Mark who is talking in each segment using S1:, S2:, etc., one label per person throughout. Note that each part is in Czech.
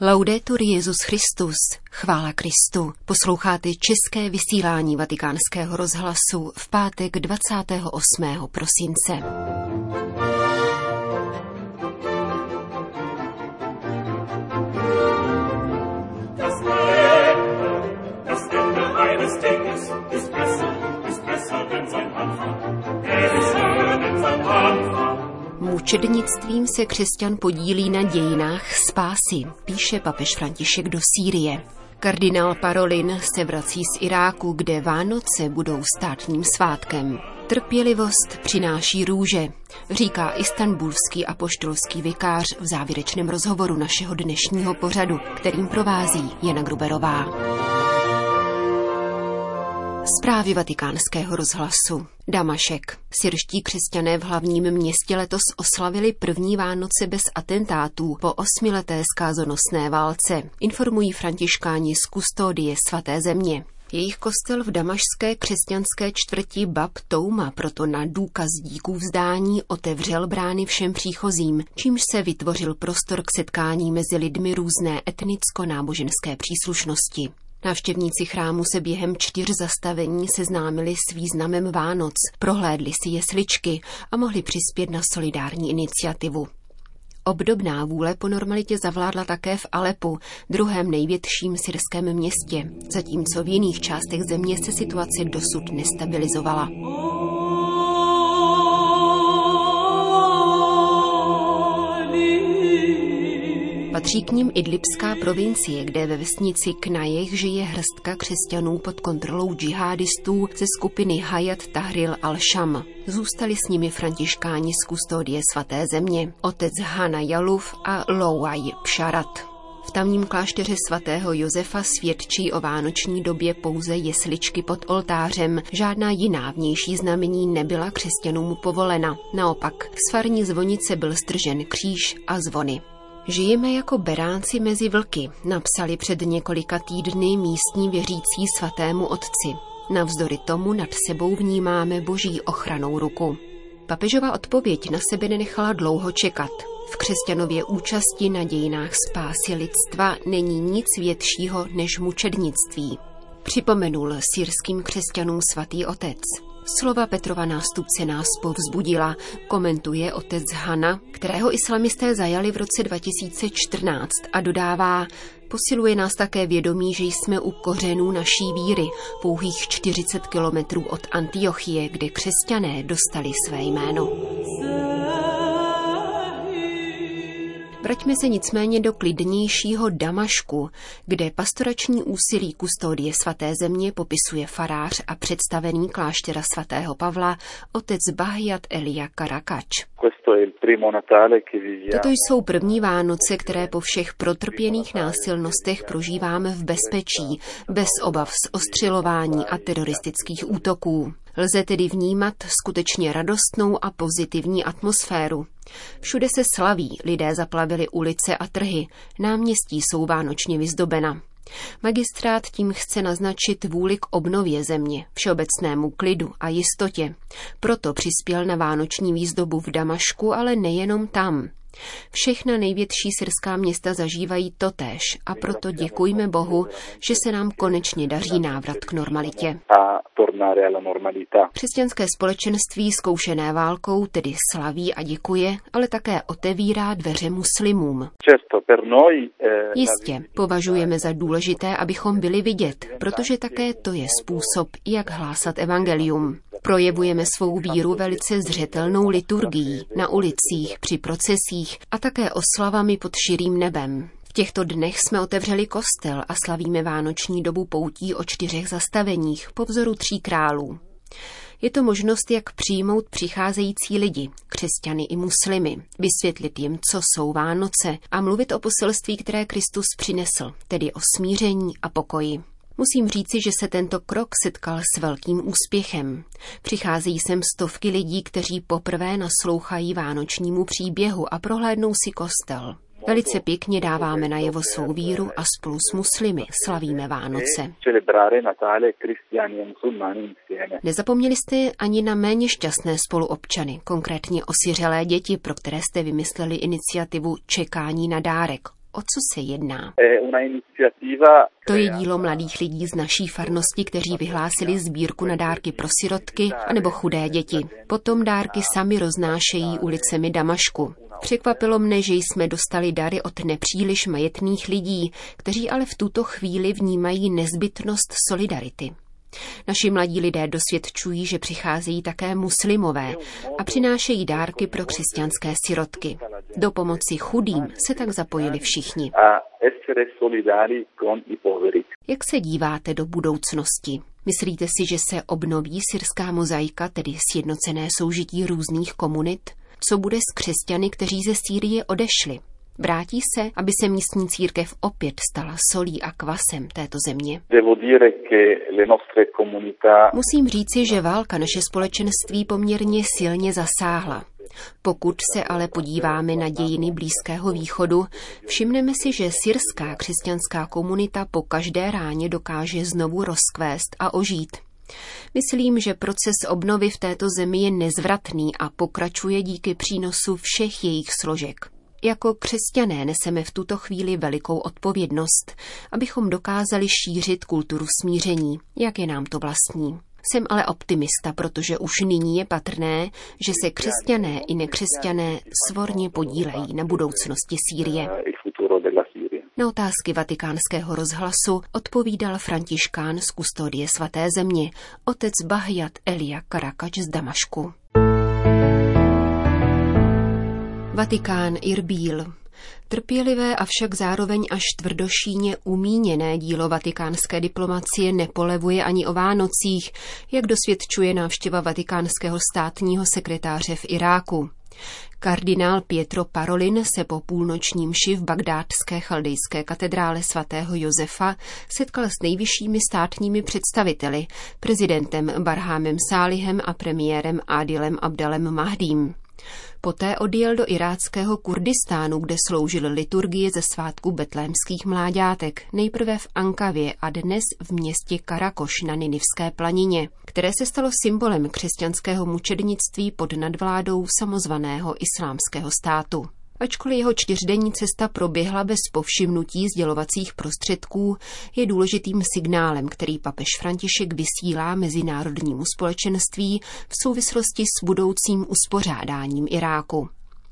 S1: Laudetur Jezus Christus, chvála Kristu. Posloucháte české vysílání Vatikánského rozhlasu v pátek 28. prosince. Mučednictvím se křesťan podílí na dějinách spásy, píše papež František do Sýrie. Kardinál Parolin se vrací z Iráku, kde Vánoce budou státním svátkem. Trpělivost přináší růže, říká istanbulský apoštolský vikář v závěrečném rozhovoru našeho dnešního pořadu, kterým provází Jana Gruberová. Zprávy vatikánského rozhlasu. Damašek. Syrští křesťané v hlavním městě letos oslavili první Vánoce bez atentátů po osmileté skázonosné válce, informují františkáni z kustodie svaté země. Jejich kostel v damašské křesťanské čtvrti Bab Touma proto na důkaz díků vzdání otevřel brány všem příchozím, čímž se vytvořil prostor k setkání mezi lidmi různé etnicko-náboženské příslušnosti. Návštěvníci chrámu se během čtyř zastavení seznámili s významem Vánoc, prohlédli si jesličky a mohli přispět na solidární iniciativu. Obdobná vůle po normalitě zavládla také v Alepu, druhém největším syrském městě, zatímco v jiných částech země se situace dosud nestabilizovala. Patří k ním Idlibská provincie, kde ve vesnici Knajech žije hrstka křesťanů pod kontrolou džihadistů ze skupiny Hayat Tahril al-Sham. Zůstali s nimi františkáni z kustodie svaté země, otec Hana Jaluf a Louaj Pšarat. V tamním klášteře svatého Josefa svědčí o vánoční době pouze jesličky pod oltářem. Žádná jiná vnější znamení nebyla křesťanům povolena. Naopak, z farní zvonice byl stržen kříž a zvony. Žijeme jako beránci mezi vlky, napsali před několika týdny místní věřící svatému otci. Navzdory tomu nad sebou vnímáme boží ochranou ruku. Papežova odpověď na sebe nenechala dlouho čekat. V křesťanově účasti na dějinách spásy lidstva není nic většího než mučednictví. Připomenul sírským křesťanům svatý otec. Slova Petrova nástupce nás povzbudila, komentuje otec Hana, kterého islamisté zajali v roce 2014 a dodává, posiluje nás také vědomí, že jsme u kořenů naší víry, pouhých 40 kilometrů od Antiochie, kde křesťané dostali své jméno. Vraťme se nicméně do klidnějšího Damašku, kde pastorační úsilí kustodie svaté země popisuje farář a představený kláštera svatého Pavla, otec Bahiat Elia Karakač. Toto jsou první Vánoce, které po všech protrpěných násilnostech prožíváme v bezpečí, bez obav z ostřelování a teroristických útoků. Lze tedy vnímat skutečně radostnou a pozitivní atmosféru. Všude se slaví, lidé zaplavili ulice a trhy, náměstí jsou vánočně vyzdobena. Magistrát tím chce naznačit vůli k obnově země, všeobecnému klidu a jistotě. Proto přispěl na vánoční výzdobu v Damašku, ale nejenom tam. Všechna největší syrská města zažívají totéž a proto děkujme Bohu, že se nám konečně daří návrat k normalitě. Křesťanské společenství zkoušené válkou tedy slaví a děkuje, ale také otevírá dveře muslimům. Jistě, považujeme za důležité, abychom byli vidět, protože také to je způsob, jak hlásat evangelium. Projevujeme svou víru velice zřetelnou liturgií, na ulicích, při procesích a také oslavami pod širým nebem. V těchto dnech jsme otevřeli kostel a slavíme vánoční dobu poutí o čtyřech zastaveních po vzoru tří králů. Je to možnost, jak přijmout přicházející lidi, křesťany i muslimy, vysvětlit jim, co jsou Vánoce a mluvit o poselství, které Kristus přinesl, tedy o smíření a pokoji. Musím říci, že se tento krok setkal s velkým úspěchem. Přicházejí sem stovky lidí, kteří poprvé naslouchají vánočnímu příběhu a prohlédnou si kostel. Velice pěkně dáváme na jevo svou víru a spolu s muslimy slavíme Vánoce. Nezapomněli jste ani na méně šťastné spoluobčany, konkrétně osiřelé děti, pro které jste vymysleli iniciativu Čekání na dárek. O co se jedná. To je dílo mladých lidí z naší farnosti, kteří vyhlásili sbírku na dárky pro sirotky anebo chudé děti. Potom dárky sami roznášejí ulicemi Damašku. Překvapilo mne, že jsme dostali dary od nepříliš majetných lidí, kteří ale v tuto chvíli vnímají nezbytnost solidarity. Naši mladí lidé dosvědčují, že přicházejí také muslimové a přinášejí dárky pro křesťanské sirotky. Do pomoci chudým se tak zapojili všichni. Jak se díváte do budoucnosti? Myslíte si, že se obnoví syrská mozaika, tedy sjednocené soužití různých komunit? Co bude s křesťany, kteří ze Sýrie odešli? Vrátí se, aby se místní církev opět stala solí a kvasem této země. Musím říci, že válka naše společenství poměrně silně zasáhla. Pokud se ale podíváme na dějiny Blízkého východu, všimneme si, že syrská křesťanská komunita po každé ráně dokáže znovu rozkvést a ožít. Myslím, že proces obnovy v této zemi je nezvratný a pokračuje díky přínosu všech jejich složek. Jako křesťané neseme v tuto chvíli velikou odpovědnost, abychom dokázali šířit kulturu smíření, jak je nám to vlastní. Jsem ale optimista, protože už nyní je patrné, že se křesťané i nekřesťané svorně podílejí na budoucnosti Sýrie. Na otázky vatikánského rozhlasu odpovídal františkán z kustodie svaté země, otec Bahjat Elia Karakač z Damašku. Vatikán Irbíl. Trpělivé a však zároveň až tvrdošíně umíněné dílo vatikánské diplomacie nepolevuje ani o Vánocích, jak dosvědčuje návštěva vatikánského státního sekretáře v Iráku. Kardinál Pietro Parolin se po půlnočním ši v bagdátské chaldejské katedrále svatého Josefa setkal s nejvyššími státními představiteli, prezidentem Barhámem Sálihem a premiérem Adilem Abdalem Mahdím. Poté odjel do iráckého Kurdistánu, kde sloužil liturgie ze svátku betlémských mláďátek, nejprve v Ankavě a dnes v městě Karakoš na Ninivské planině, které se stalo symbolem křesťanského mučednictví pod nadvládou samozvaného islámského státu. Ačkoliv jeho čtyřdenní cesta proběhla bez povšimnutí sdělovacích prostředků, je důležitým signálem, který papež František vysílá mezinárodnímu společenství v souvislosti s budoucím uspořádáním Iráku.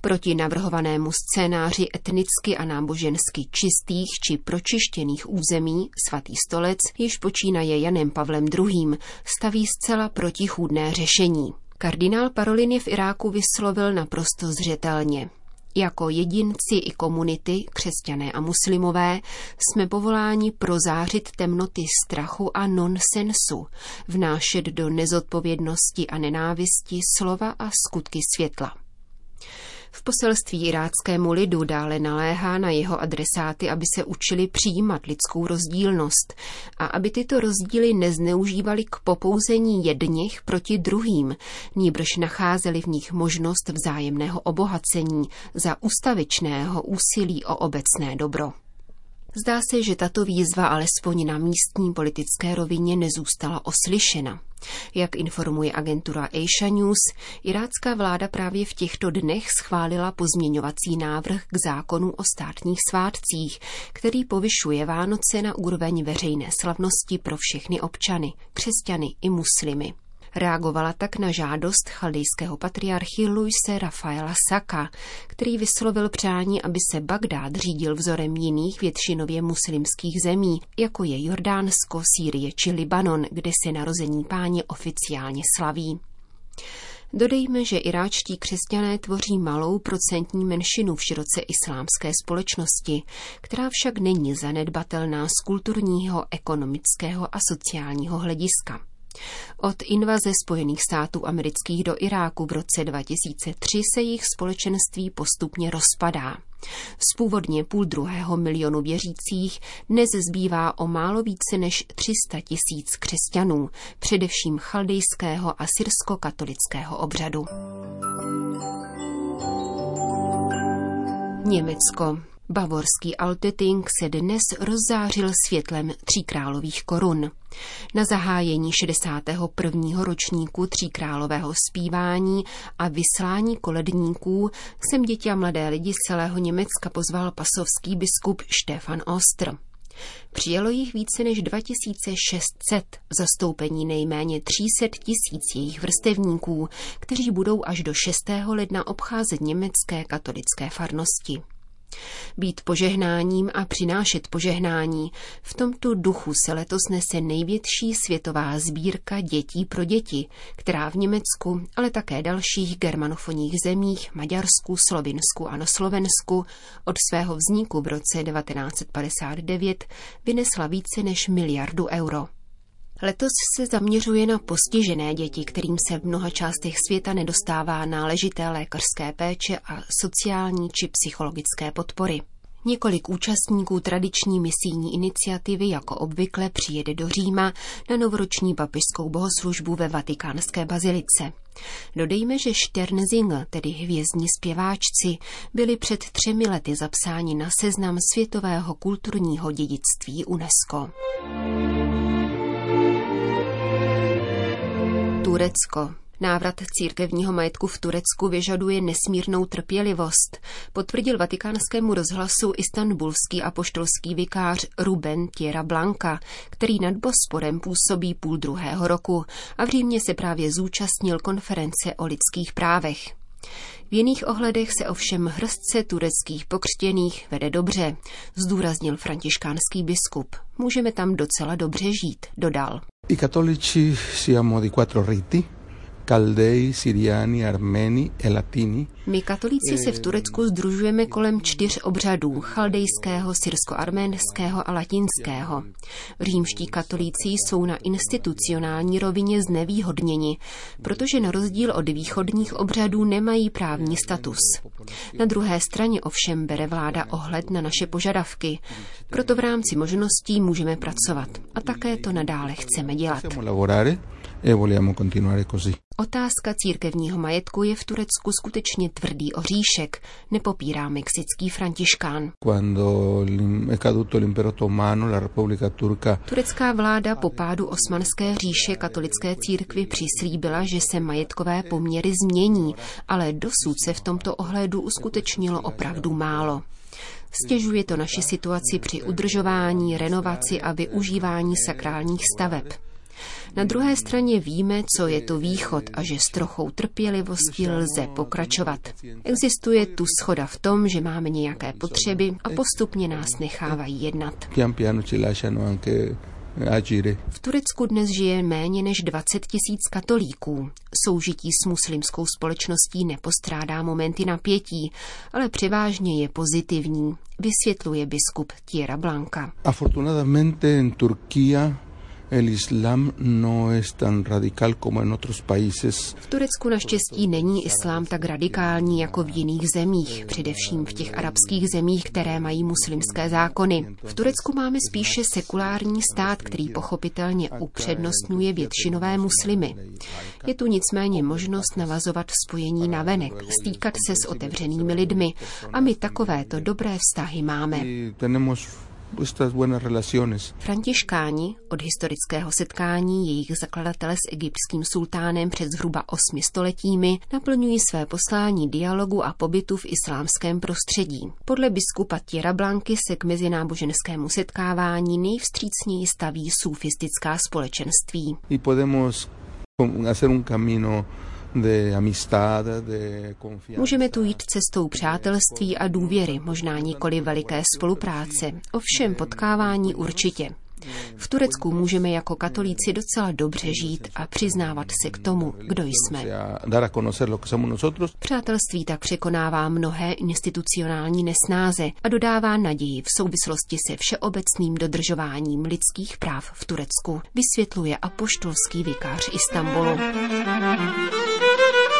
S1: Proti navrhovanému scénáři etnicky a nábožensky čistých či pročištěných území svatý stolec již počínaje Janem Pavlem II. staví zcela protichůdné řešení. Kardinál Parolin je v Iráku vyslovil naprosto zřetelně. Jako jedinci i komunity, křesťané a muslimové, jsme povoláni prozářit temnoty strachu a nonsensu, vnášet do nezodpovědnosti a nenávisti slova a skutky světla. V poselství iráckému lidu dále naléhá na jeho adresáty, aby se učili přijímat lidskou rozdílnost a aby tyto rozdíly nezneužívali k popouzení jedněch proti druhým, níbrž nacházeli v nich možnost vzájemného obohacení za ustavičného úsilí o obecné dobro. Zdá se, že tato výzva alespoň na místní politické rovině nezůstala oslyšena. Jak informuje agentura Asia News, irácká vláda právě v těchto dnech schválila pozměňovací návrh k zákonu o státních svátcích, který povyšuje Vánoce na úroveň veřejné slavnosti pro všechny občany, křesťany i muslimy. Reagovala tak na žádost chaldejského patriarchy Luise Rafaela Saka, který vyslovil přání, aby se Bagdád řídil vzorem jiných většinově muslimských zemí, jako je Jordánsko, Sýrie či Libanon, kde se narození páně oficiálně slaví. Dodejme, že iráčtí křesťané tvoří malou procentní menšinu v široce islámské společnosti, která však není zanedbatelná z kulturního, ekonomického a sociálního hlediska. Od invaze Spojených států amerických do Iráku v roce 2003 se jejich společenství postupně rozpadá. Z původně půl druhého milionu věřících dnes zbývá o málo více než 300 tisíc křesťanů, především chaldejského a syrsko-katolického obřadu. Německo. Bavorský Alteting se dnes rozzářil světlem tříkrálových korun. Na zahájení 61. ročníku tříkrálového zpívání a vyslání koledníků jsem děti a mladé lidi z celého Německa pozval pasovský biskup Štefan Ostr. Přijelo jich více než 2600 v zastoupení nejméně 300 tisíc jejich vrstevníků, kteří budou až do 6. ledna obcházet německé katolické farnosti. Být požehnáním a přinášet požehnání. V tomto duchu se letos nese největší světová sbírka dětí pro děti, která v Německu, ale také dalších germanofonních zemích, Maďarsku, Slovinsku a na Slovensku od svého vzniku v roce 1959 vynesla více než miliardu euro. Letos se zaměřuje na postižené děti, kterým se v mnoha částech světa nedostává náležité lékařské péče a sociální či psychologické podpory. Několik účastníků tradiční misijní iniciativy jako obvykle přijede do Říma na novoroční papižskou bohoslužbu ve vatikánské bazilice. Dodejme, že Sternsing, tedy hvězdní zpěváčci, byli před třemi lety zapsáni na seznam světového kulturního dědictví UNESCO. Turecko. Návrat církevního majetku v Turecku vyžaduje nesmírnou trpělivost, potvrdil vatikánskému rozhlasu istanbulský apoštolský vikář Ruben Tiera Blanka, který nad Bosporem působí půl druhého roku a v Římě se právě zúčastnil konference o lidských právech. V jiných ohledech se ovšem hrstce tureckých pokřtěných vede dobře, zdůraznil františkánský biskup. Můžeme tam docela dobře žít, dodal. I katolici siamo di quattro riti, Kaldei, Siriani, Armeni e Latini. My katolíci se v Turecku združujeme kolem čtyř obřadů chaldejského, syrsko-arménského a latinského. Římští katolíci jsou na institucionální rovině znevýhodněni, protože na rozdíl od východních obřadů nemají právní status. Na druhé straně ovšem bere vláda ohled na naše požadavky, proto v rámci možností můžeme pracovat a také to nadále chceme dělat. E Otázka církevního majetku je v Turecku skutečně tvrdý oříšek, nepopírá mexický františkán. Turecká vláda po pádu osmanské říše katolické církvi přislíbila, že se majetkové poměry změní, ale dosud se v tomto ohledu uskutečnilo opravdu málo. Stěžuje to naši situaci při udržování, renovaci a využívání sakrálních staveb. Na druhé straně víme, co je to východ a že s trochou trpělivosti lze pokračovat. Existuje tu schoda v tom, že máme nějaké potřeby a postupně nás nechávají jednat. V Turecku dnes žije méně než 20 tisíc katolíků. Soužití s muslimskou společností nepostrádá momenty napětí, ale převážně je pozitivní, vysvětluje biskup Tiera Blanca. Afortunadamente en Turquía el Islam no es tan radical como en otros países. V Turecku naštěstí není islám tak radikální jako v jiných zemích, především v těch arabských zemích, které mají muslimské zákony. V Turecku máme spíše sekulární stát, který pochopitelně upřednostňuje většinové muslimy. Je tu nicméně možnost navazovat spojení na venek, stýkat se s otevřenými lidmi a my takovéto dobré vztahy máme estas buenas relaciones. Františkáni od historického setkání jejich zakladatele s egyptským sultánem před zhruba osmi stoletími naplňují své poslání dialogu a pobytu v islámském prostředí. Podle biskupa Tiera Blanky se k mezináboženskému setkávání nejvstřícněji staví sufistická společenství. Y podemos hacer un camino Můžeme tu jít cestou přátelství a důvěry, možná nikoli veliké spolupráce, ovšem potkávání určitě. V Turecku můžeme jako katolíci docela dobře žít a přiznávat se k tomu, kdo jsme. Přátelství tak překonává mnohé institucionální nesnáze a dodává naději v souvislosti se všeobecným dodržováním lidských práv v Turecku, vysvětluje apoštolský vikář Istanbulu.